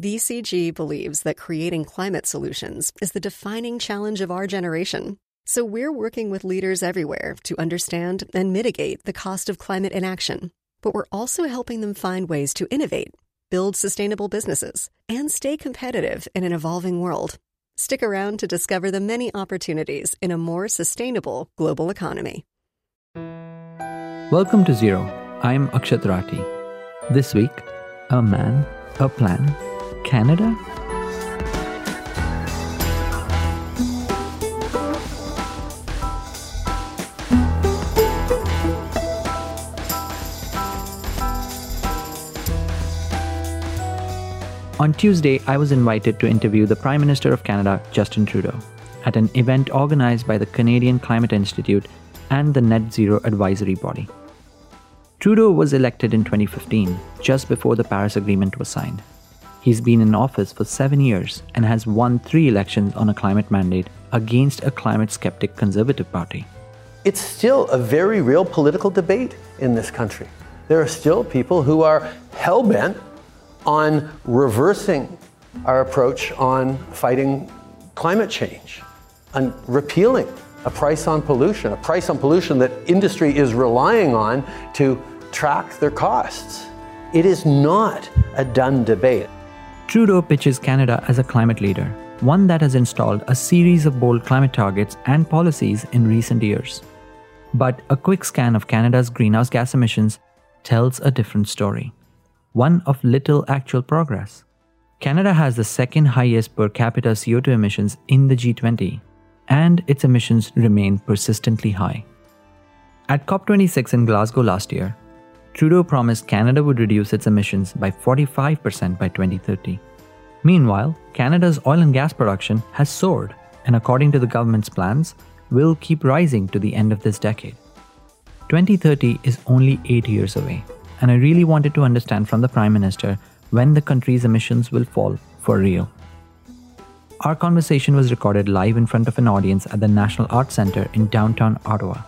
BCG believes that creating climate solutions is the defining challenge of our generation. So we're working with leaders everywhere to understand and mitigate the cost of climate inaction. But we're also helping them find ways to innovate, build sustainable businesses, and stay competitive in an evolving world. Stick around to discover the many opportunities in a more sustainable global economy. Welcome to Zero. I'm Akshat Rathi. This week, a man, a plan Canada? On Tuesday, I was invited to interview the Prime Minister of Canada, Justin Trudeau, at an event organized by the Canadian Climate Institute and the Net Zero Advisory Body. Trudeau was elected in 2015, just before the Paris Agreement was signed. He's been in office for seven years and has won three elections on a climate mandate against a climate skeptic Conservative Party. It's still a very real political debate in this country. There are still people who are hell bent on reversing our approach on fighting climate change and repealing a price on pollution, a price on pollution that industry is relying on to track their costs. It is not a done debate. Trudeau pitches Canada as a climate leader, one that has installed a series of bold climate targets and policies in recent years. But a quick scan of Canada's greenhouse gas emissions tells a different story one of little actual progress. Canada has the second highest per capita CO2 emissions in the G20, and its emissions remain persistently high. At COP26 in Glasgow last year, Trudeau promised Canada would reduce its emissions by 45% by 2030. Meanwhile, Canada's oil and gas production has soared, and according to the government's plans, will keep rising to the end of this decade. 2030 is only 8 years away, and I really wanted to understand from the Prime Minister when the country's emissions will fall for real. Our conversation was recorded live in front of an audience at the National Arts Centre in downtown Ottawa.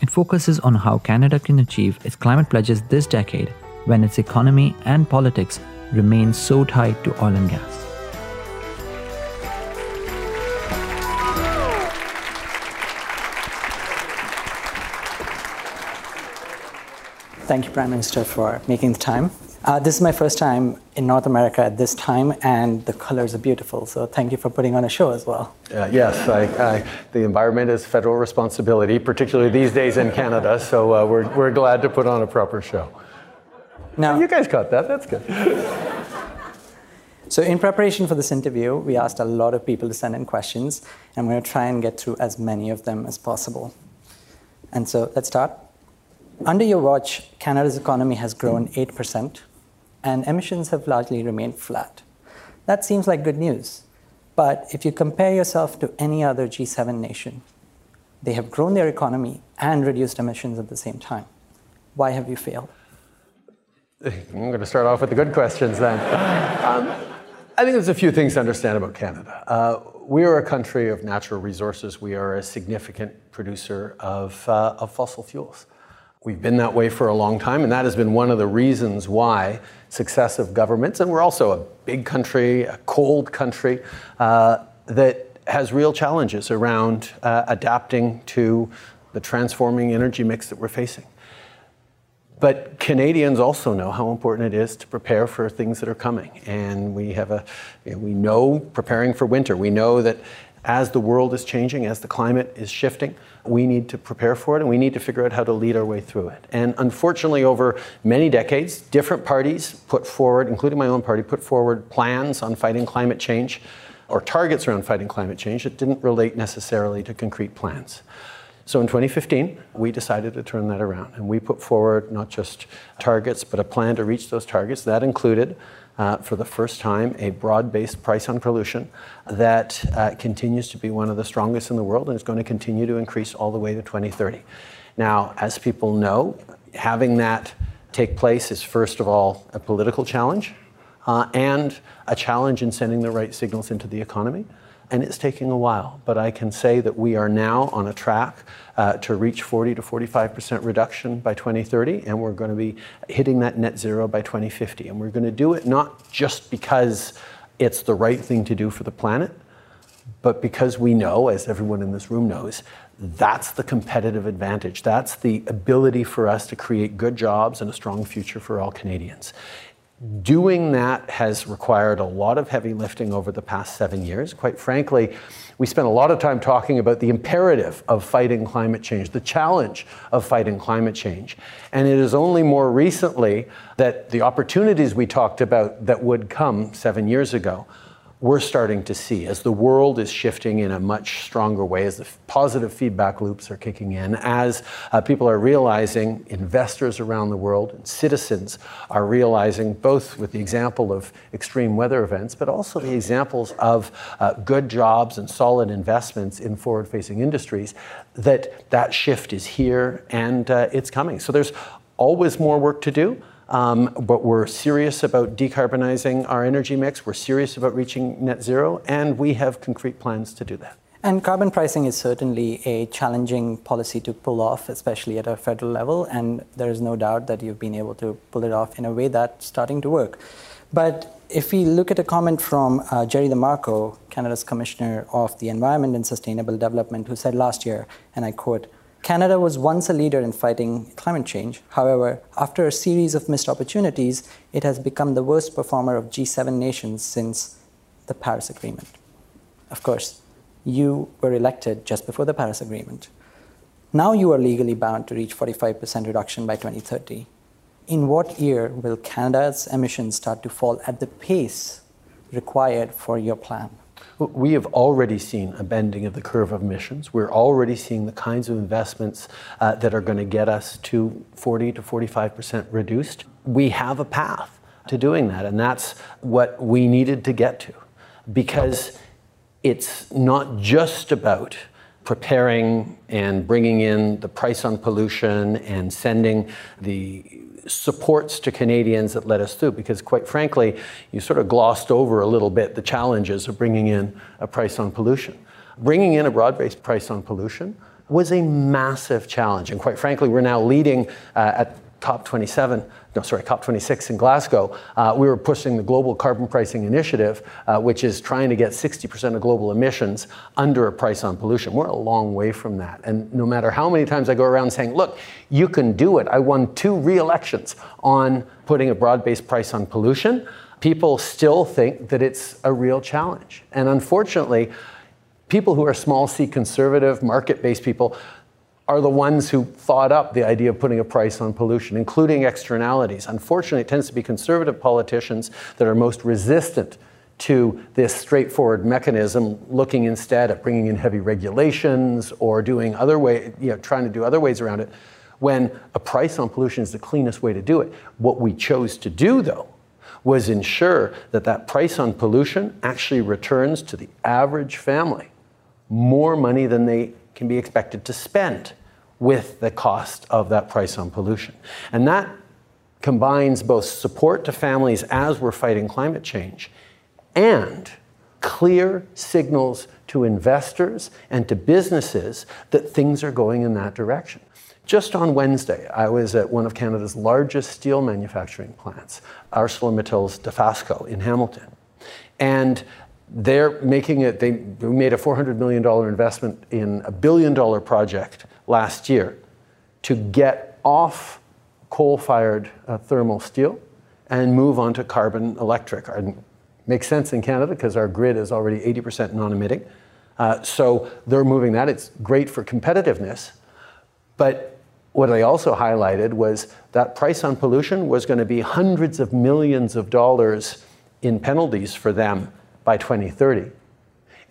It focuses on how Canada can achieve its climate pledges this decade when its economy and politics remain so tied to oil and gas. Thank you, Prime Minister, for making the time. Uh, this is my first time in North America at this time, and the colors are beautiful. So thank you for putting on a show as well. Uh, yes, I, I, the environment is federal responsibility, particularly these days in Canada. So uh, we're, we're glad to put on a proper show. Now, you guys got that. That's good. So, in preparation for this interview, we asked a lot of people to send in questions, and we're going to try and get through as many of them as possible. And so, let's start. Under your watch, Canada's economy has grown 8%, and emissions have largely remained flat. That seems like good news. But if you compare yourself to any other G7 nation, they have grown their economy and reduced emissions at the same time. Why have you failed? I'm going to start off with the good questions then. Um, I think there's a few things to understand about Canada. Uh, we are a country of natural resources. We are a significant producer of, uh, of fossil fuels. We've been that way for a long time, and that has been one of the reasons why successive governments, and we're also a big country, a cold country, uh, that has real challenges around uh, adapting to the transforming energy mix that we're facing. But Canadians also know how important it is to prepare for things that are coming. And we have a, you know, we know preparing for winter. We know that as the world is changing, as the climate is shifting, we need to prepare for it and we need to figure out how to lead our way through it. And unfortunately, over many decades, different parties put forward, including my own party, put forward plans on fighting climate change or targets around fighting climate change that didn't relate necessarily to concrete plans. So in 2015, we decided to turn that around and we put forward not just targets, but a plan to reach those targets. That included uh, for the first time, a broad based price on pollution that uh, continues to be one of the strongest in the world and is going to continue to increase all the way to 2030. Now, as people know, having that take place is first of all a political challenge uh, and a challenge in sending the right signals into the economy. And it's taking a while. But I can say that we are now on a track uh, to reach 40 to 45% reduction by 2030, and we're going to be hitting that net zero by 2050. And we're going to do it not just because it's the right thing to do for the planet, but because we know, as everyone in this room knows, that's the competitive advantage. That's the ability for us to create good jobs and a strong future for all Canadians. Doing that has required a lot of heavy lifting over the past seven years. Quite frankly, we spent a lot of time talking about the imperative of fighting climate change, the challenge of fighting climate change. And it is only more recently that the opportunities we talked about that would come seven years ago we're starting to see as the world is shifting in a much stronger way, as the positive feedback loops are kicking in, as uh, people are realizing, investors around the world and citizens are realizing, both with the example of extreme weather events, but also the examples of uh, good jobs and solid investments in forward facing industries, that that shift is here and uh, it's coming. So there's always more work to do. Um, but we're serious about decarbonizing our energy mix. We're serious about reaching net zero, and we have concrete plans to do that. And carbon pricing is certainly a challenging policy to pull off, especially at a federal level. And there is no doubt that you've been able to pull it off in a way that's starting to work. But if we look at a comment from uh, Jerry DeMarco, Canada's Commissioner of the Environment and Sustainable Development, who said last year, and I quote, Canada was once a leader in fighting climate change. However, after a series of missed opportunities, it has become the worst performer of G7 nations since the Paris Agreement. Of course, you were elected just before the Paris Agreement. Now you are legally bound to reach 45% reduction by 2030. In what year will Canada's emissions start to fall at the pace required for your plan? We have already seen a bending of the curve of emissions. We're already seeing the kinds of investments uh, that are going to get us to 40 to 45% reduced. We have a path to doing that, and that's what we needed to get to because it's not just about preparing and bringing in the price on pollution and sending the supports to Canadians that let us through because, quite frankly, you sort of glossed over a little bit the challenges of bringing in a price on pollution. Bringing in a broad based price on pollution was a massive challenge. And quite frankly, we're now leading uh, at COP27, no, sorry, COP26 in Glasgow, uh, we were pushing the Global Carbon Pricing Initiative, uh, which is trying to get 60% of global emissions under a price on pollution. We're a long way from that. And no matter how many times I go around saying, look, you can do it, I won two re elections on putting a broad based price on pollution, people still think that it's a real challenge. And unfortunately, people who are small c conservative, market based people, are the ones who thought up the idea of putting a price on pollution, including externalities. Unfortunately, it tends to be conservative politicians that are most resistant to this straightforward mechanism, looking instead at bringing in heavy regulations or doing other way, you know, trying to do other ways around it, when a price on pollution is the cleanest way to do it. What we chose to do, though, was ensure that that price on pollution actually returns to the average family more money than they can be expected to spend with the cost of that price on pollution. And that combines both support to families as we're fighting climate change and clear signals to investors and to businesses that things are going in that direction. Just on Wednesday, I was at one of Canada's largest steel manufacturing plants, ArcelorMittal's Dofasco in Hamilton. And they're making it, they made a $400 million investment in a billion dollar project last year to get off coal fired uh, thermal steel and move on to carbon electric. And makes sense in Canada because our grid is already 80% non emitting. Uh, so they're moving that. It's great for competitiveness. But what they also highlighted was that price on pollution was going to be hundreds of millions of dollars in penalties for them by 2030.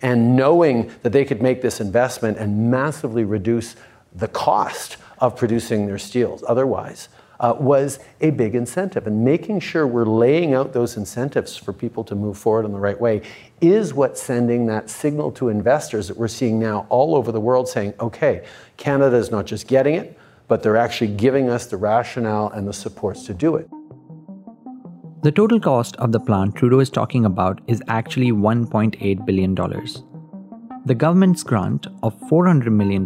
And knowing that they could make this investment and massively reduce the cost of producing their steels otherwise uh, was a big incentive. And making sure we're laying out those incentives for people to move forward in the right way is what's sending that signal to investors that we're seeing now all over the world saying, okay, Canada is not just getting it, but they're actually giving us the rationale and the supports to do it. The total cost of the plant Trudeau is talking about is actually $1.8 billion. The government's grant of $400 million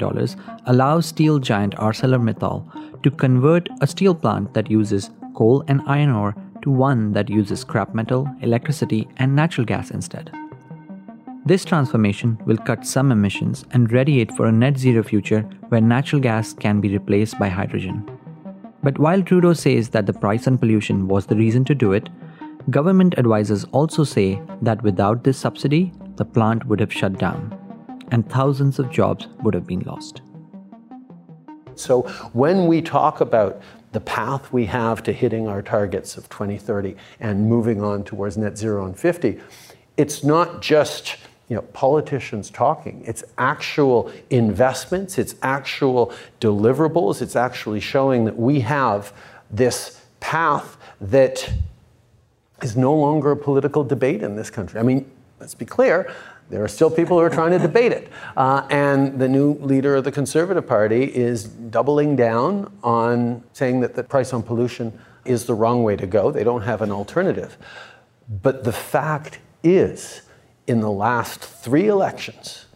allows steel giant ArcelorMittal to convert a steel plant that uses coal and iron ore to one that uses scrap metal, electricity, and natural gas instead. This transformation will cut some emissions and ready it for a net zero future where natural gas can be replaced by hydrogen. But while Trudeau says that the price on pollution was the reason to do it, government advisors also say that without this subsidy, the plant would have shut down and thousands of jobs would have been lost. So, when we talk about the path we have to hitting our targets of 2030 and moving on towards net zero and 50, it's not just you know, politicians talking. It's actual investments, it's actual deliverables, it's actually showing that we have this path that is no longer a political debate in this country. I mean, let's be clear, there are still people who are trying to debate it. Uh, and the new leader of the Conservative Party is doubling down on saying that the price on pollution is the wrong way to go. They don't have an alternative. But the fact is, in the last three elections,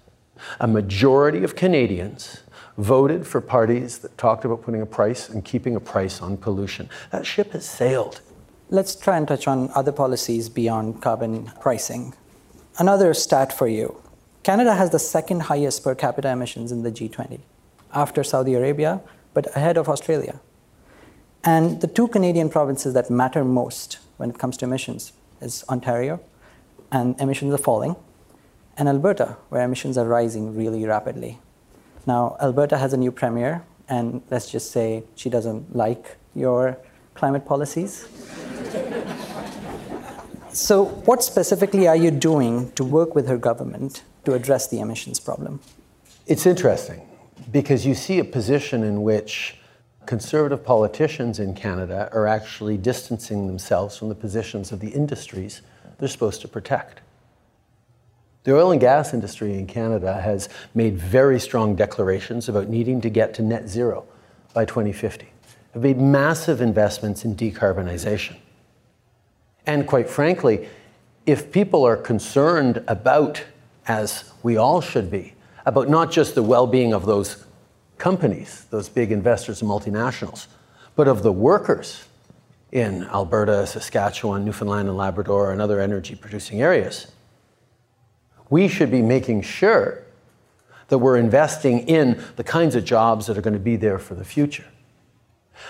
a majority of Canadians voted for parties that talked about putting a price and keeping a price on pollution. That ship has sailed. Let's try and touch on other policies beyond carbon pricing. Another stat for you Canada has the second highest per capita emissions in the G20 after Saudi Arabia, but ahead of Australia. And the two Canadian provinces that matter most when it comes to emissions is Ontario, and emissions are falling, and Alberta, where emissions are rising really rapidly. Now, Alberta has a new premier, and let's just say she doesn't like your climate policies. So, what specifically are you doing to work with her government to address the emissions problem? It's interesting because you see a position in which conservative politicians in Canada are actually distancing themselves from the positions of the industries they're supposed to protect. The oil and gas industry in Canada has made very strong declarations about needing to get to net zero by 2050, have made massive investments in decarbonization. And quite frankly, if people are concerned about, as we all should be, about not just the well being of those companies, those big investors and multinationals, but of the workers in Alberta, Saskatchewan, Newfoundland, and Labrador, and other energy producing areas, we should be making sure that we're investing in the kinds of jobs that are going to be there for the future.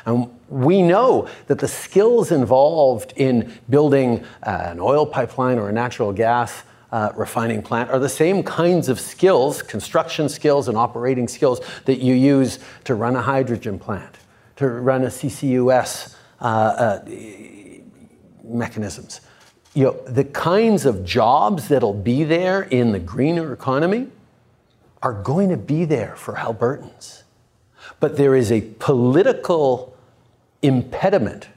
And we know that the skills involved in building uh, an oil pipeline or a natural gas uh, refining plant are the same kinds of skills, construction skills and operating skills, that you use to run a hydrogen plant, to run a CCUS Uh, uh, mechanisms. You know, the kinds of jobs that'll be there in the greener economy are going to be there for Albertans. But there is a political impediment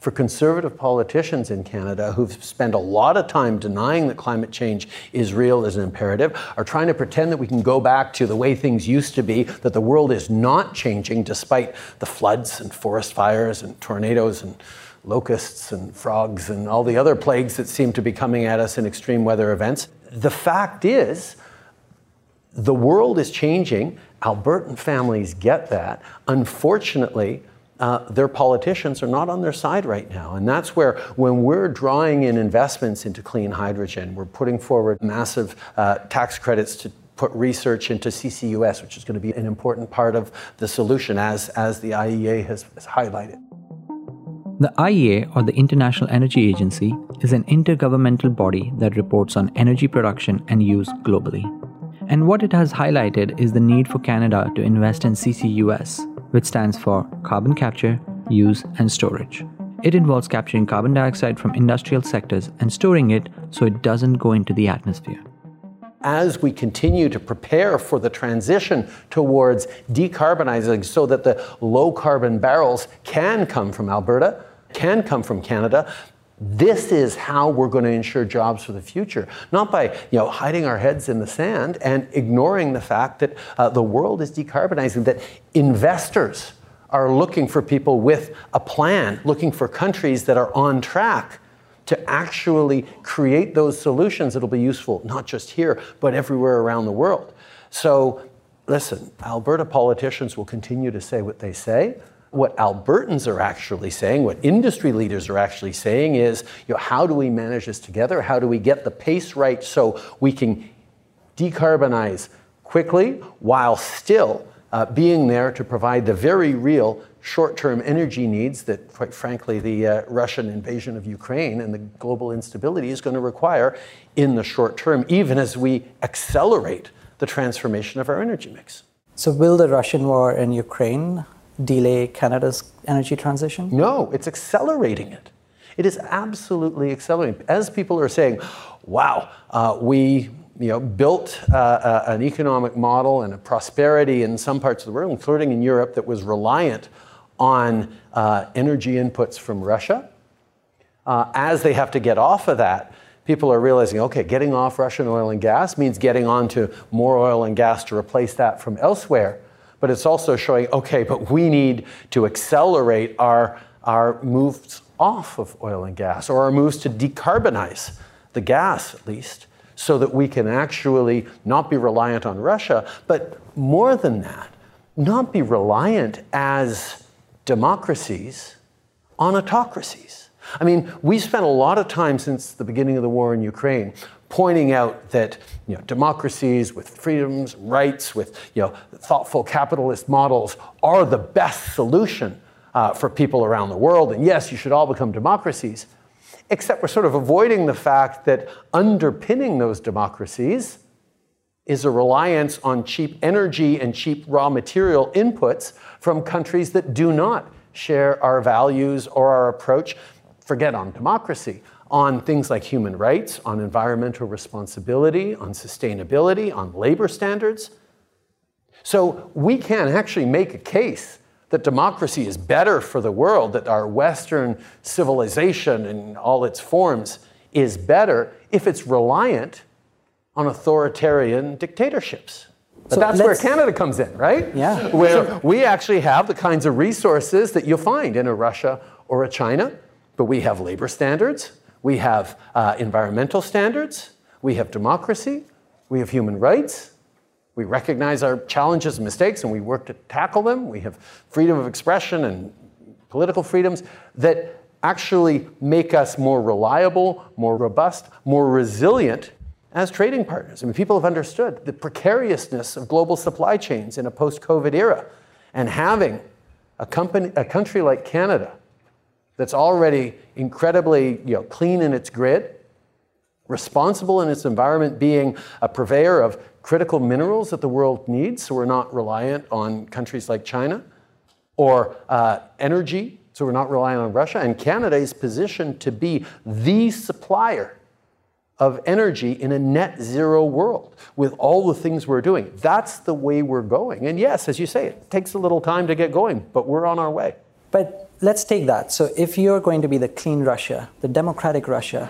for conservative politicians in Canada who've spent a lot of time denying that climate change is real, is an imperative, are trying to pretend that we can go back to the way things used to be, that the world is not changing despite the floods and forest fires and tornadoes and locusts and frogs and all the other plagues that seem to be coming at us in extreme weather events. The fact is, the world is changing Albertan families get that. Unfortunately, uh, their politicians are not on their side right now. And that's where, when we're drawing in investments into clean hydrogen, we're putting forward massive uh, tax credits to put research into CCUS, which is going to be an important part of the solution, as, as the IEA has, has highlighted. The IEA, or the International Energy Agency, is an intergovernmental body that reports on energy production and use globally. And what it has highlighted is the need for Canada to invest in CCUS, which stands for Carbon Capture, Use and Storage. It involves capturing carbon dioxide from industrial sectors and storing it so it doesn't go into the atmosphere. As we continue to prepare for the transition towards decarbonizing so that the low carbon barrels can come from Alberta, can come from Canada, this is how we're going to ensure jobs for the future, not by you know hiding our heads in the sand and ignoring the fact that uh, the world is decarbonizing. That investors are looking for people with a plan, looking for countries that are on track to actually create those solutions that'll be useful not just here, but everywhere around the world. So, listen, Alberta politicians will continue to say what they say. What Albertans are actually saying, what industry leaders are actually saying is, you know, how do we manage this together? How do we get the pace right so we can decarbonize quickly while still uh, being there to provide the very real short term energy needs that, quite frankly, the uh, Russian invasion of Ukraine and the global instability is going to require in the short term, even as we accelerate the transformation of our energy mix. So, will the Russian war in Ukraine delay Canada's energy transition? No, it's accelerating it. It is absolutely accelerating. As people are saying, wow, uh, we you know, built uh, uh, an economic model and a prosperity in some parts of the world, including in Europe, that was reliant on uh, energy inputs from Russia. Uh, as they have to get off of that, people are realizing okay, getting off Russian oil and gas means getting onto more oil and gas to replace that from elsewhere. But it's also showing okay, but we need to accelerate our, our moves off of oil and gas or our moves to decarbonize the gas, at least so that we can actually not be reliant on Russia, but more than that, not be reliant as democracies on autocracies. I mean, we spent a lot of time since the beginning of the war in Ukraine pointing out that you know, democracies with freedoms, rights, with you know, thoughtful capitalist models are the best solution uh, for people around the world. And yes, you should all become democracies except we're sort of avoiding the fact that underpinning those democracies is a reliance on cheap energy and cheap raw material inputs from countries that do not share our values or our approach. Forget on democracy, on things like human rights, on environmental responsibility, on sustainability, on labor standards. So we can actually make a case that democracy is better for the world, that our Western civilization in all its forms is better if it's reliant on authoritarian dictatorships. But so that's where Canada comes in, right? Yeah. Where sure. we actually have the kinds of resources that you'll find in a Russia or a China, but we have labor standards, we have uh, environmental standards, we have democracy, we have human rights, we recognize our challenges and mistakes and we work to tackle them. We have freedom of expression and political freedoms that actually make us more reliable, more robust, more resilient as trading partners. I mean, people have understood the precariousness of global supply chains in a post COVID era. And having a, company, a country like Canada that's already incredibly you know, clean in its grid, responsible in its environment, being a purveyor of critical minerals that the world needs, so we're not reliant on countries like China, or uh, energy, so we're not relying on Russia. And Canada is positioned to be the supplier of energy in a net zero world with all the things we're doing. That's the way we're going. And yes, as you say, it takes a little time to get going, but we're on our way. But let's take that. So, if you're going to be the clean Russia, the democratic Russia,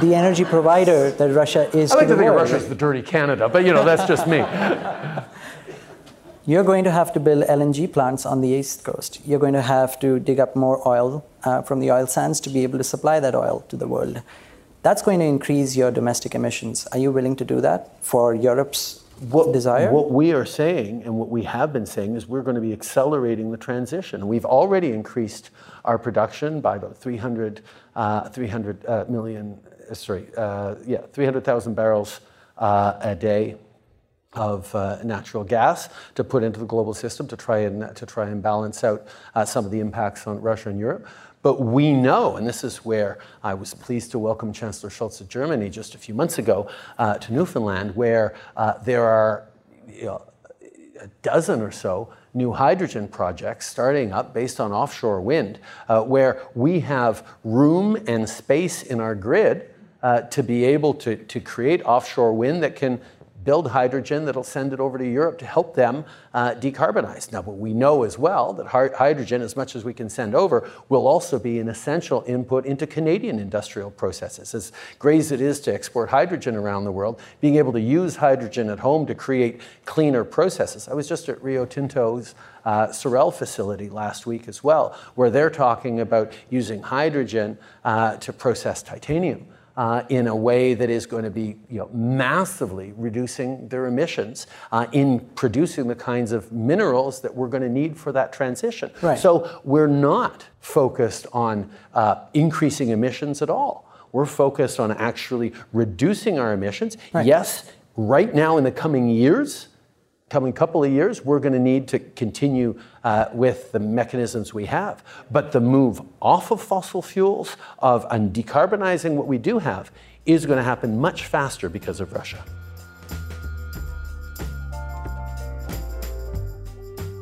the energy provider that Russia is I like to, to think world, of Russia as the dirty Canada, but you know, that's just me. you're going to have to build LNG plants on the east coast. You're going to have to dig up more oil uh, from the oil sands to be able to supply that oil to the world. That's going to increase your domestic emissions. Are you willing to do that for Europe's what, desire? What we are saying and what we have been saying is we're going to be accelerating the transition. We've already increased our production by about 300, uh, 300 uh, million, uh, sorry, uh, yeah, 300,000 barrels uh, a day of uh, natural gas to put into the global system to try and to try and balance out some of the impacts on Russia and Europe. But we know, and this is where I was pleased to welcome Chancellor Scholz of Germany just a few months ago uh, to Newfoundland, where uh, there are you know, a dozen or so new hydrogen projects starting up based on offshore wind, uh, where we have room and space in our grid uh, to be able to, to create offshore wind that can build hydrogen that'll send it over to Europe to help them uh, decarbonize. Now, what we know as well that hydrogen, as much as we can send over, will also be an essential input into Canadian industrial processes. As great as it is to export hydrogen around the world, being able to use hydrogen at home to create cleaner processes. I was just at Rio Tinto's uh, Sorel facility last week as well, where they're talking about using hydrogen uh, to process titanium uh, in a way that is going to be you know, massively reducing their emissions uh, in producing the kinds of minerals that we're going to need for that transition. Right. So we're not focused on uh, increasing emissions at all. We're focused on actually reducing our emissions. Right. Yes, right now in the coming years, coming couple of years, we're going to need to continue uh, with the mechanisms we have. But the move off of fossil fuels, of and decarbonizing what we do have, is going to happen much faster because of Russia.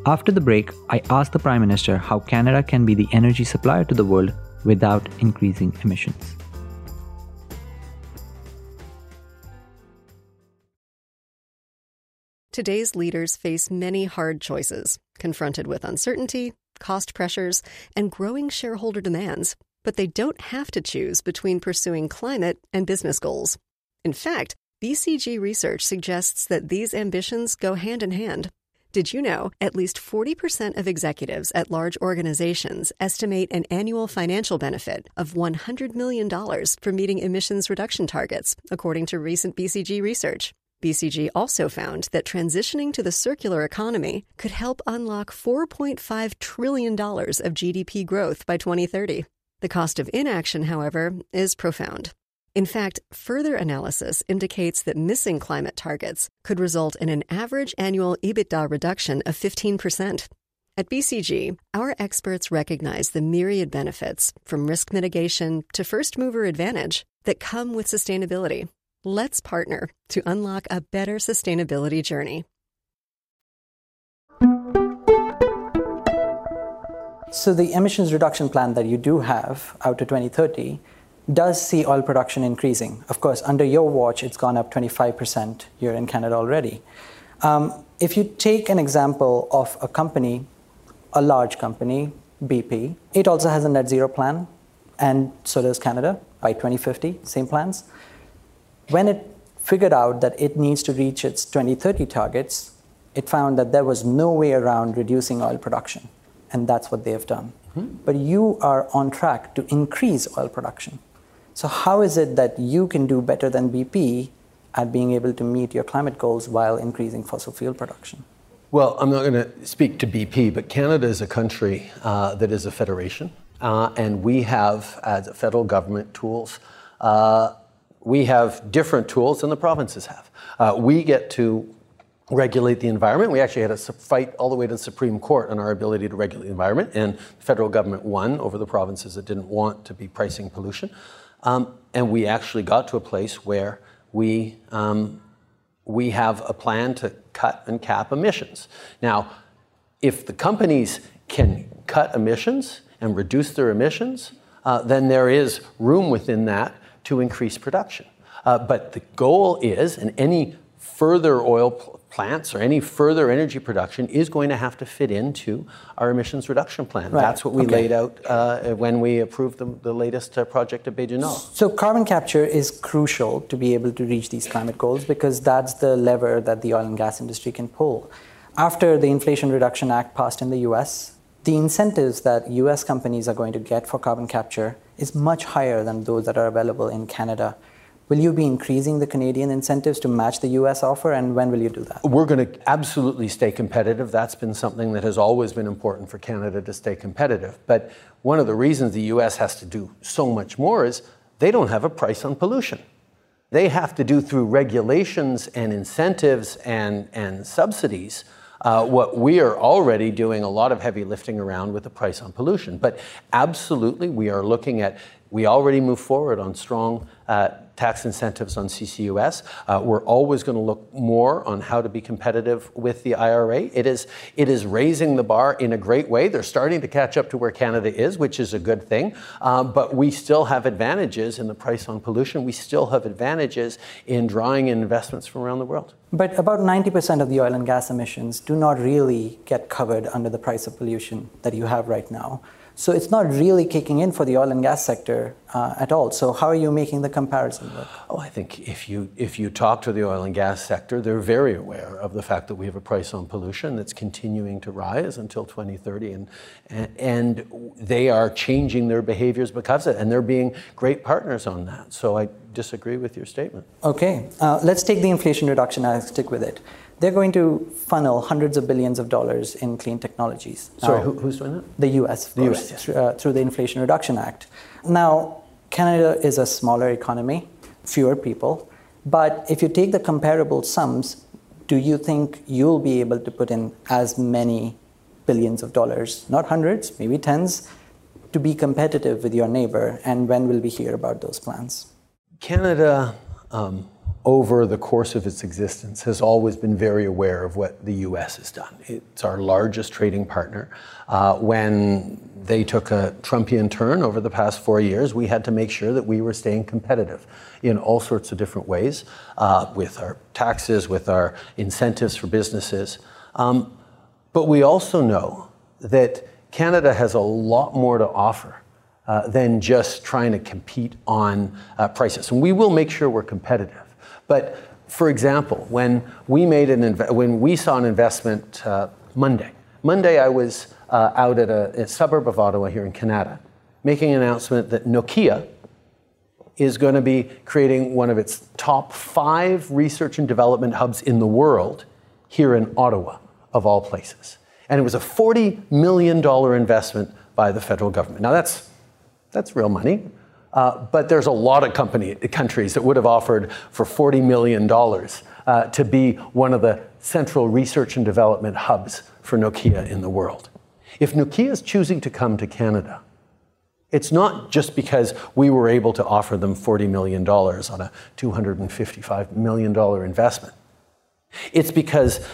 After the break, I asked the Prime Minister how Canada can be the energy supplier to the world without increasing emissions. Today's leaders face many hard choices, confronted with uncertainty, cost pressures, and growing shareholder demands. But they don't have to choose between pursuing climate and business goals. In fact, BCG research suggests that these ambitions go hand in hand. Did you know at least 40% of executives at large organizations estimate an annual financial benefit of $100 million for meeting emissions reduction targets, according to recent BCG research? BCG also found that transitioning to the circular economy could help unlock $4.5 trillion of GDP growth by 2030. The cost of inaction, however, is profound. In fact, further analysis indicates that missing climate targets could result in an average annual EBITDA reduction of 15%. At BCG, our experts recognize the myriad benefits, from risk mitigation to first mover advantage, that come with sustainability Let's partner to unlock a better sustainability journey. So, the emissions reduction plan that you do have out to 2030 does see oil production increasing. Of course, under your watch, it's gone up 25% here in Canada already. Um, if you take an example of a company, a large company, BP, it also has a net zero plan, and so does Canada by 2050, same plans. When it figured out that it needs to reach its 2030 targets, it found that there was no way around reducing oil production. And that's what they have done. Mm-hmm. But you are on track to increase oil production. So, how is it that you can do better than BP at being able to meet your climate goals while increasing fossil fuel production? Well, I'm not going to speak to BP, but Canada is a country uh, that is a federation, uh, and we have, as a federal government, tools uh, we have different tools than the provinces have. Uh, we get to regulate the environment. We actually had a fight all the way to the Supreme Court on our ability to regulate the environment, and the federal government won over the provinces that didn't want to be pricing pollution. Um, and we actually got to a place where we, um, we have a plan to cut and cap emissions. Now, if the companies can cut emissions and reduce their emissions, uh, then there is room within that to increase production. Uh, but the goal is, and any further oil pl- plants or any further energy production is going to have to fit into our emissions reduction plan. Right. That's what we okay. laid out uh, when we approved the, the latest uh, project at du So carbon capture is crucial to be able to reach these climate goals because that's the lever that the oil and gas industry can pull. After the Inflation Reduction Act passed in the US, the incentives that US companies are going to get for carbon capture is much higher than those that are available in Canada. Will you be increasing the Canadian incentives to match the US offer, and when will you do that? We're going to absolutely stay competitive. That's been something that has always been important for Canada to stay competitive. But one of the reasons the US has to do so much more is they don't have a price on pollution. They have to do through regulations and incentives and, and subsidies uh, what we are already doing a lot of heavy lifting around with the price on pollution. But absolutely, we are looking at We already move forward on strong uh, tax incentives on CCUS. Uh, we're always going to look more on how to be competitive with the IRA. It is, it is raising the bar in a great way. They're starting to catch up to where Canada is, which is a good thing. Um, but we still have advantages in the price on pollution. We still have advantages in drawing in investments from around the world. But about 90% of the oil and gas emissions do not really get covered under the price of pollution that you have right now. So it's not really kicking in for the oil and gas sector uh, at all. So how are you making the comparison work? Oh, I think if you if you talk to the oil and gas sector, they're very aware of the fact that we have a price on pollution that's continuing to rise until 2030, and and they are changing their behaviors because of it, and they're being great partners on that. So I disagree with your statement. Okay, uh, let's take the Inflation Reduction Act. Stick with it they're going to funnel hundreds of billions of dollars in clean technologies. Sorry, who, who's doing that? The US, the US yes. through, uh, through the Inflation Reduction Act. Now, Canada is a smaller economy, fewer people, but if you take the comparable sums, do you think you'll be able to put in as many billions of dollars, not hundreds, maybe tens, to be competitive with your neighbor? And when will we hear about those plans? Canada um, over the course of its existence, has always been very aware of what the US has done. It's our largest trading partner. Uh, when they took a Trumpian turn over the past four years, we had to make sure that we were staying competitive in all sorts of different ways uh, with our taxes, with our incentives for businesses. Um, but we also know that Canada has a lot more to offer. Uh, than just trying to compete on uh, prices. And we will make sure we're competitive. But for example, when we made an inv- when we saw an investment uh, Monday, Monday I was uh, out at a, a, suburb of Ottawa here in Canada, making an announcement that Nokia is going to be creating one of its top five research and development hubs in the world here in Ottawa, of all places. And it was a $40 million investment by the federal government. Now that's that's real money. Uh, but there's a lot of company, countries that would have offered for $40 million uh, to be one of the central research and development hubs for Nokia in the world. If Nokia is choosing to come to Canada, it's not just because we were able to offer them $40 million on a $255 million investment. It's because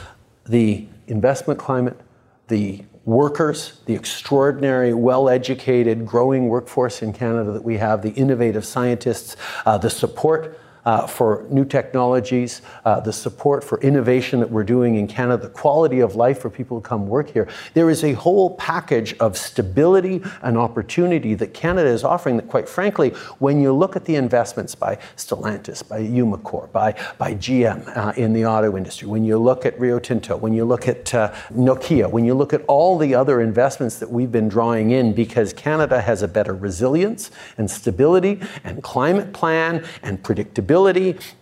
the investment climate, the workers, the extraordinary, well educated, growing workforce in Canada that we have, the innovative scientists, uh, the support uh, for new technologies, uh, the support for innovation that we're doing in Canada, the quality of life for people who come work here. There is a whole package of stability and opportunity that Canada is offering that, quite frankly, when you look at the investments by Stellantis, by Umicore, by, by GM uh, in the auto industry, when you look at Rio Tinto, when you look at uh, Nokia, when you look at all the other investments that we've been drawing in because Canada has a better resilience and stability and climate plan and predictability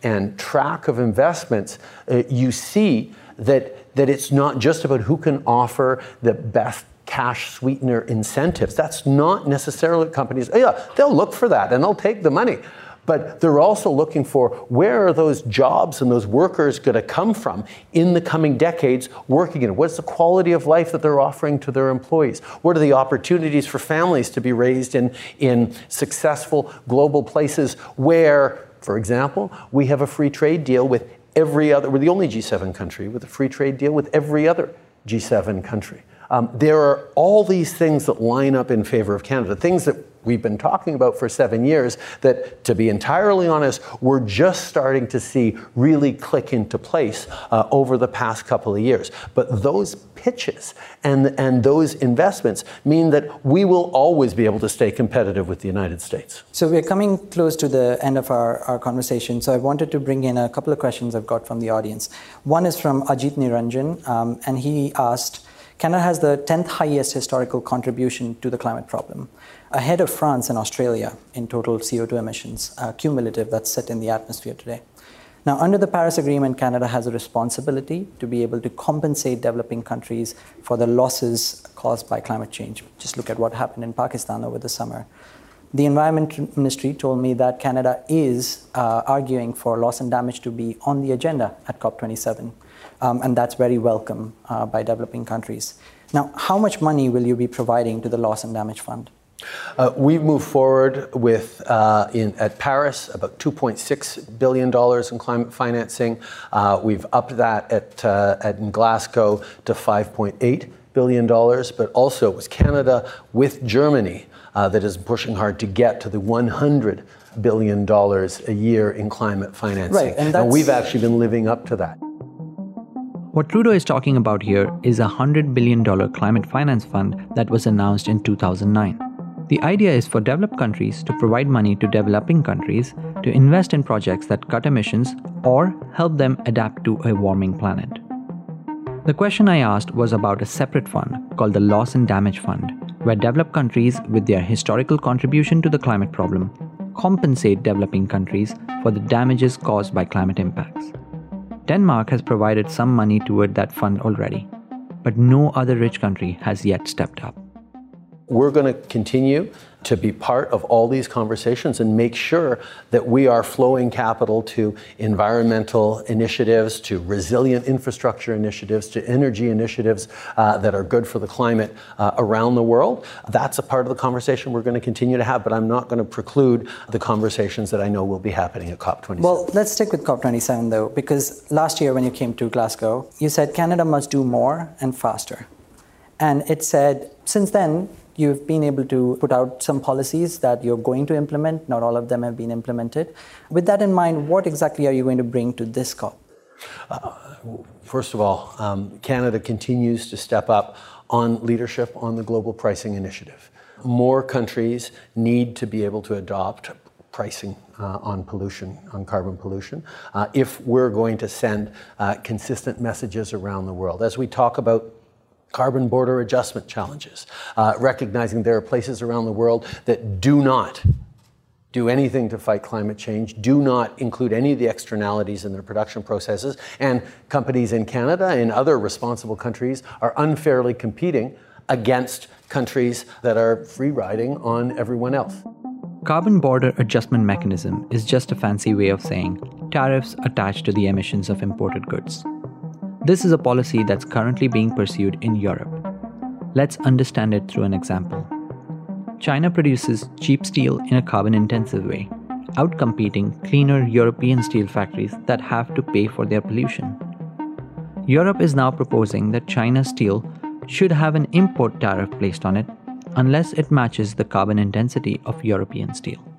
and track of investments, uh, you see that, that it's not just about who can offer the best cash sweetener incentives. That's not necessarily companies, oh yeah, they'll look for that and they'll take the money. But they're also looking for where are those jobs and those workers going to come from in the coming decades working in? What's the quality of life that they're offering to their employees? What are the opportunities for families to be raised in, in successful global places where for example, we have a free trade deal with every other, we're the only G7 country with a free trade deal with every other G7 country. Um, there are all these things that line up in favor of Canada, things that we've been talking about for seven years that, to be entirely honest, we're just starting to see really click into place uh, over the past couple of years. But those pitches and, and those investments mean that we will always be able to stay competitive with the United States. So we're coming close to the end of our, our conversation. So I wanted to bring in a couple of questions I've got from the audience. One is from Ajit Niranjan, um, and he asked, Canada has the 10th highest historical contribution to the climate problem ahead of France and Australia in total CO2 emissions, uh, cumulative that's set in the atmosphere today. Now, under the Paris Agreement, Canada has a responsibility to be able to compensate developing countries for the losses caused by climate change. Just look at what happened in Pakistan over the summer. The Environment Ministry told me that Canada is uh, arguing for loss and damage to be on the agenda at COP27, um, and that's very welcome uh, by developing countries. Now, how much money will you be providing to the Loss and Damage Fund? Uh, we've moved forward with uh, in at Paris about 2.6 billion dollars in climate financing. Uh, we've upped that at, uh, at in Glasgow to 5.8 billion dollars. But also it was Canada with Germany uh, that is pushing hard to get to the 100 billion dollars a year in climate financing. Right, and, and we've actually been living up to that. What Trudeau is talking about here is a $100 billion climate finance fund that was announced in 2009. The idea is for developed countries to provide money to developing countries to invest in projects that cut emissions or help them adapt to a warming planet. The question I asked was about a separate fund called the Loss and Damage Fund, where developed countries, with their historical contribution to the climate problem, compensate developing countries for the damages caused by climate impacts. Denmark has provided some money toward that fund already, but no other rich country has yet stepped up. We're going to continue to be part of all these conversations and make sure that we are flowing capital to environmental initiatives, to resilient infrastructure initiatives, to energy initiatives uh, that are good for the climate uh, around the world. That's a part of the conversation we're going to continue to have, but I'm not going to preclude the conversations that I know will be happening at COP27. Well, let's stick with COP27 though, because last year when you came to Glasgow, you said Canada must do more and faster. And it said, since then, You've been able to put out some policies that you're going to implement. Not all of them have been implemented. With that in mind, what exactly are you going to bring to this COP? Uh, first of all, um, Canada continues to step up on leadership on the Global Pricing Initiative. More countries need to be able to adopt pricing uh, on pollution, on carbon pollution, uh, if we're going to send uh, consistent messages around the world. As we talk about carbon border adjustment challenges, uh, recognizing there are places around the world that do not do anything to fight climate change, do not include any of the externalities in their production processes, and companies in Canada and other responsible countries are unfairly competing against countries that are free riding on everyone else. Carbon border adjustment mechanism is just a fancy way of saying tariffs attached to the emissions of imported goods. This is a policy that's currently being pursued in Europe. Let's understand it through an example. China produces cheap steel in a carbon intensive way, outcompeting cleaner European steel factories that have to pay for their pollution. Europe is now proposing that China's steel should have an import tariff placed on it unless it matches the carbon intensity of European steel.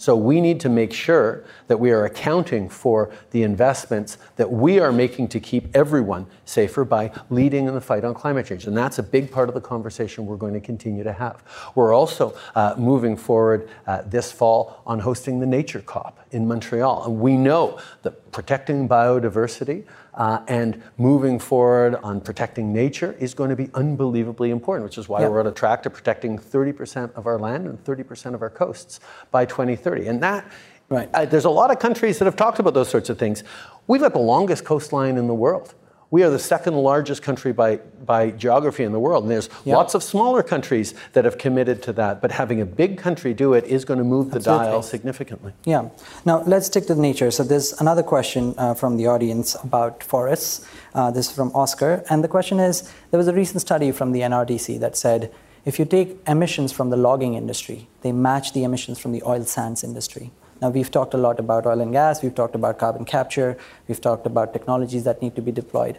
So we need to make sure that we are accounting for the investments that we are making to keep everyone safer by leading in the fight on climate change. And that's a big part of the conversation we're going to continue to have. We're also uh, moving forward uh, this fall on hosting the Nature COP in Montreal. And we know that protecting biodiversity uh, and moving forward on protecting nature is going to be unbelievably important, which is why yep. we're on a track to protecting 30% of our land and 30% of our coasts by 2030. And that, right. Uh, there's a lot of countries that have talked about those sorts of things. We've got the longest coastline in the world. We are the second largest country by, by geography in the world. And there's yep. lots of smaller countries that have committed to that. But having a big country do it is going to move the Absolutely. dial significantly. Yeah. Now, let's stick to nature. So there's another question uh, from the audience about forests. Uh, this is from Oscar. And the question is there was a recent study from the NRDC that said if you take emissions from the logging industry, they match the emissions from the oil sands industry. Now, we've talked a lot about oil and gas, we've talked about carbon capture, we've talked about technologies that need to be deployed.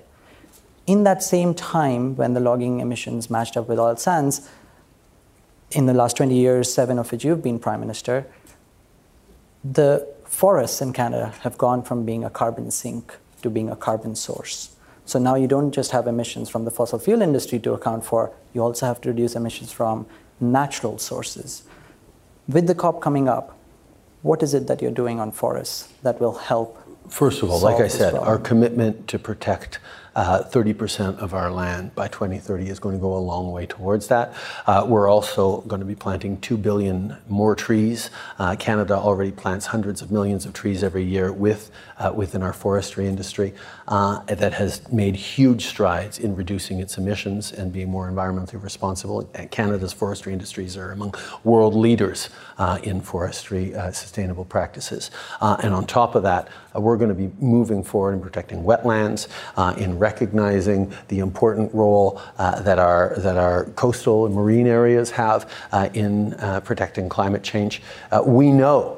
In that same time, when the logging emissions matched up with oil sands, in the last 20 years, seven of which you've been prime minister, the forests in Canada have gone from being a carbon sink to being a carbon source. So now you don't just have emissions from the fossil fuel industry to account for, you also have to reduce emissions from natural sources. With the COP coming up, what is it that you're doing on forests that will help? First of all, like I said, our commitment to protect uh, 30% of our land by 2030 is going to go a long way towards that. Uh, we're also going to be planting 2 billion more trees. Uh, Canada already plants hundreds of millions of trees every year with, uh, within our forestry industry uh, that has made huge strides in reducing its emissions and being more environmentally responsible. Canada's forestry industries are among world leaders uh, in forestry sustainable practices. and on top of that, we're going to be moving forward in protecting wetlands, in recognizing the important role uh, that, our, that our coastal and marine areas have uh, in uh, protecting climate change. Uh, we know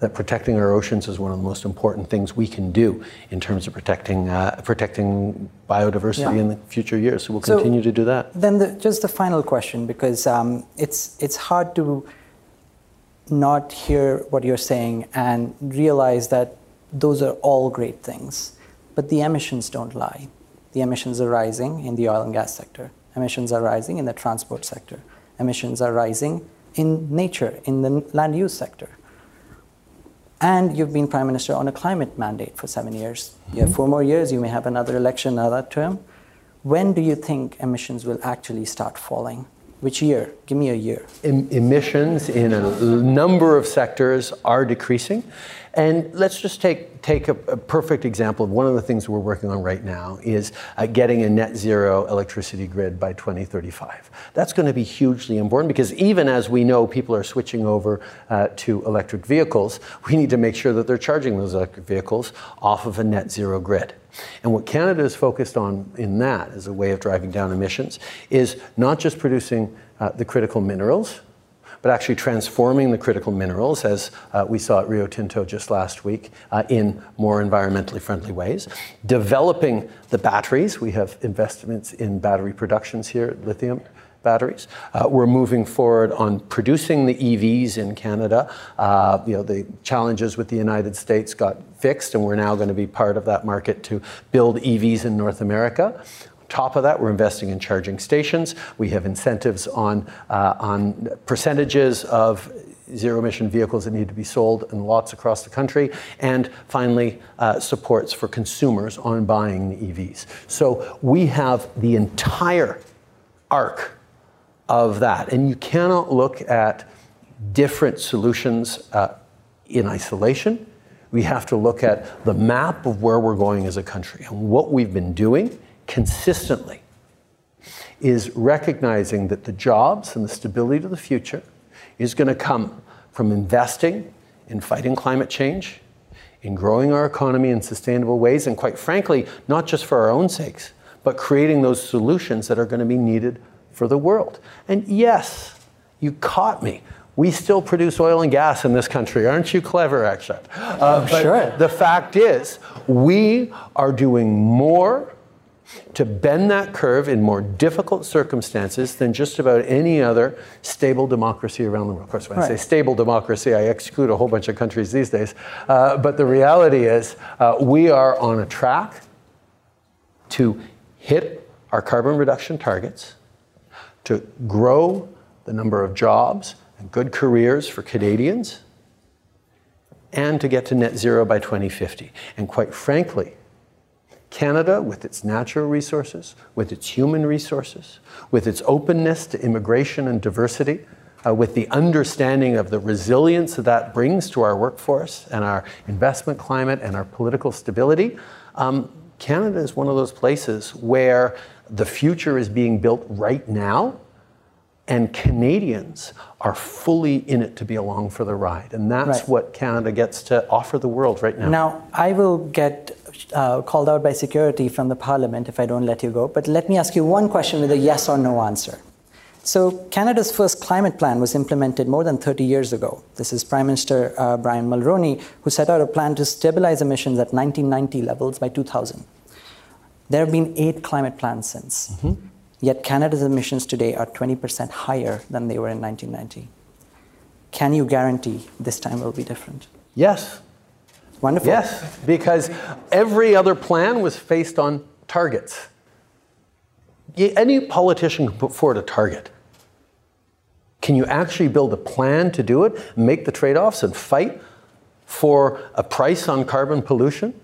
that protecting our oceans is one of the most important things we can do in terms of protecting uh, protecting biodiversity yeah. in the future years. So we'll so continue to do that. Then the, just the final question, because um, it's it's hard to not hear what you're saying and realize that those are all great things, but the emissions don't lie. The emissions are rising in the oil and gas sector. Emissions are rising in the transport sector. Emissions are rising in nature, in the land use sector and you've been prime minister on a climate mandate for seven years. You have mm-hmm. four more years, you may have another election, another term. When do you think emissions will actually start falling? Which year? Give me a year. Em- emissions in a number of sectors are decreasing. And let's just take, take a, a, perfect example of one of the things we're working on right now is uh, getting a net zero electricity grid by 2035. That's going to be hugely important because even as we know people are switching over uh, to electric vehicles, we need to make sure that they're charging those electric vehicles off of a net zero grid. And what Canada is focused on in that as a way of driving down emissions is not just producing uh, the critical minerals, but actually transforming the critical minerals, as uh, we saw at Rio Tinto just last week, uh, in more environmentally friendly ways. Developing the batteries. We have investments in battery productions here, at lithium batteries. Uh, we're moving forward on producing the EVs in Canada. Uh, you know, the challenges with the United States got fixed, and we're now going to be part of that market to build EVs in North America top of that, we're investing in charging stations. We have incentives on, uh, on percentages of zero emission vehicles that need to be sold in lots across the country, and finally, uh, supports for consumers on buying the EVs. So we have the entire arc of that, and you cannot look at different solutions uh, in isolation. We have to look at the map of where we're going as a country and what we've been doing consistently is recognizing that the jobs and the stability of the future is going to come from investing in fighting climate change, in growing our economy in sustainable ways, and quite frankly, not just for our own sakes, but creating those solutions that are going to be needed for the world. And yes, you caught me. We still produce oil and gas in this country. Aren't you clever, Akshat? Uh, sure. The fact is, we are doing more to bend that curve in more difficult circumstances than just about any other stable democracy around the world. Of course, when right. I say stable democracy, I exclude a whole bunch of countries these days. Uh, but the reality is, uh, we are on a track to hit our carbon reduction targets, to grow the number of jobs and good careers for Canadians, and to get to net zero by 2050. And quite frankly, Canada, with its natural resources, with its human resources, with its openness to immigration and diversity, uh, with the understanding of the resilience that that brings to our workforce and our investment climate and our political stability, um, Canada is one of those places where the future is being built right now and Canadians are fully in it to be along for the ride. And that's right. what Canada gets to offer the world right now. Now, I will get uh, called out by security from the parliament if I don't let you go, but let me ask you one question with a yes or no answer. So, Canada's first climate plan was implemented more than 30 years ago. This is Prime Minister uh, Brian Mulroney, who set out a plan to stabilize emissions at 1990 levels by 2000. There have been eight climate plans since. Mm-hmm. Yet Canada's emissions today are 20% higher than they were in 1990. Can you guarantee this time will be different? Yes. Wonderful. Yes, because every other plan was based on targets. Any politician can put forward a target. Can you actually build a plan to do it, make the trade offs, and fight for a price on carbon pollution?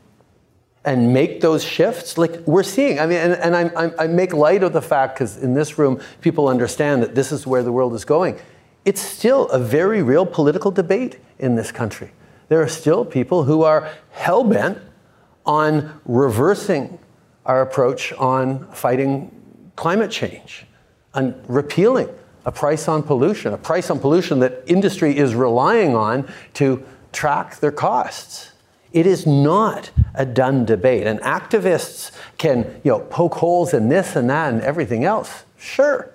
and make those shifts like we're seeing i mean and, and I, I make light of the fact because in this room people understand that this is where the world is going it's still a very real political debate in this country there are still people who are hell-bent on reversing our approach on fighting climate change on repealing a price on pollution a price on pollution that industry is relying on to track their costs it is not a done debate. And activists can, you know, poke holes in this and that and everything else. Sure.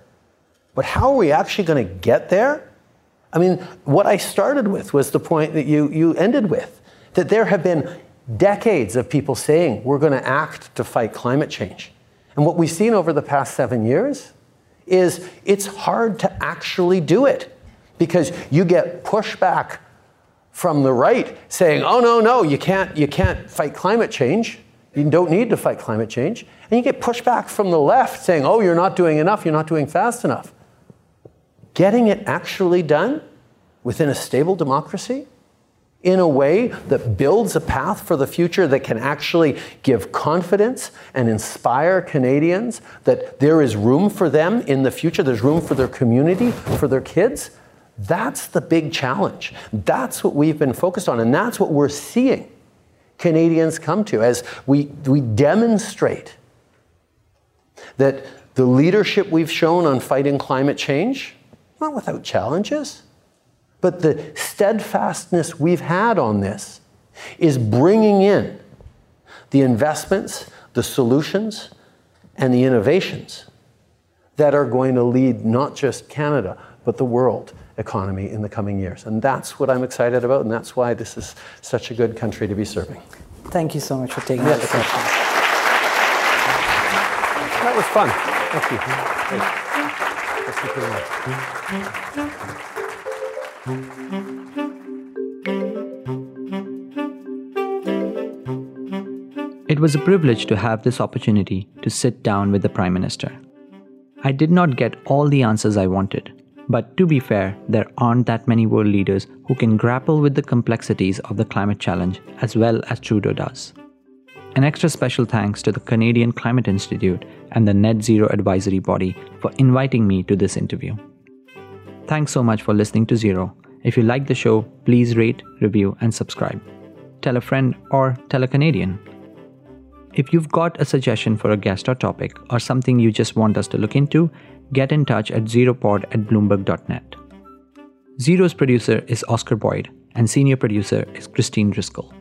But how are we actually going to get there? I mean, what I started with was the point that you, you ended with that there have been decades of people saying we're going to act to fight climate change. And what we've seen over the past seven years is it's hard to actually do it because you get pushback from the right saying, oh, no, no, you can't, you can't fight climate change. You don't need to fight climate change. And you get pushback from the left saying, oh, you're not doing enough, you're not doing fast enough. Getting it actually done within a stable democracy in a way that builds a path for the future that can actually give confidence and inspire Canadians that there is room for them in the future, there's room for their community, for their kids. That's the big challenge. That's what we've been focused on, and that's what we're seeing Canadians come to as we, we demonstrate that the leadership we've shown on fighting climate change, not without challenges, but the steadfastness we've had on this is bringing in the investments, the solutions, and the innovations that are going to lead not just Canada, but the world economy in the coming years. And that's what I'm excited about, and that's why this is such a good country to be serving. Thank you so much for taking yes. the question. That was fun. Thank you. It was a privilege to have this opportunity to sit down with the Prime Minister. I did not get all the answers I wanted, but to be fair, there aren't that many world leaders who can grapple with the complexities of the climate challenge as well as Trudeau does. An extra special thanks to the Canadian Climate Institute and the Net Zero Advisory Body for inviting me to this interview. Thanks so much for listening to Zero. If you like the show, please rate, review, and subscribe. Tell a friend or tell a Canadian. If you've got a suggestion for a guest or topic, or something you just want us to look into, get in touch at zeropod at bloomberg.net. Zero's producer is Oscar Boyd, and senior producer is Christine Driscoll.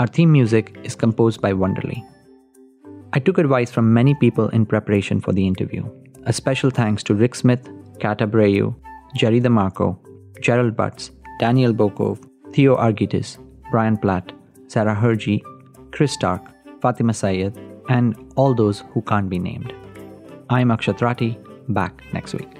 Our theme music is composed by Wonderly. I took advice from many people in preparation for the interview. A special thanks to Rick Smith, Kat Abreu, Jerry DeMarco, Gerald Butts, Danielle Bochove, Theo Argitis, Brian Platt, Sarah Hergy, Chris Stark, Fatima Syed, and all those who can't be named. I'm Akshat Rathi, back next week.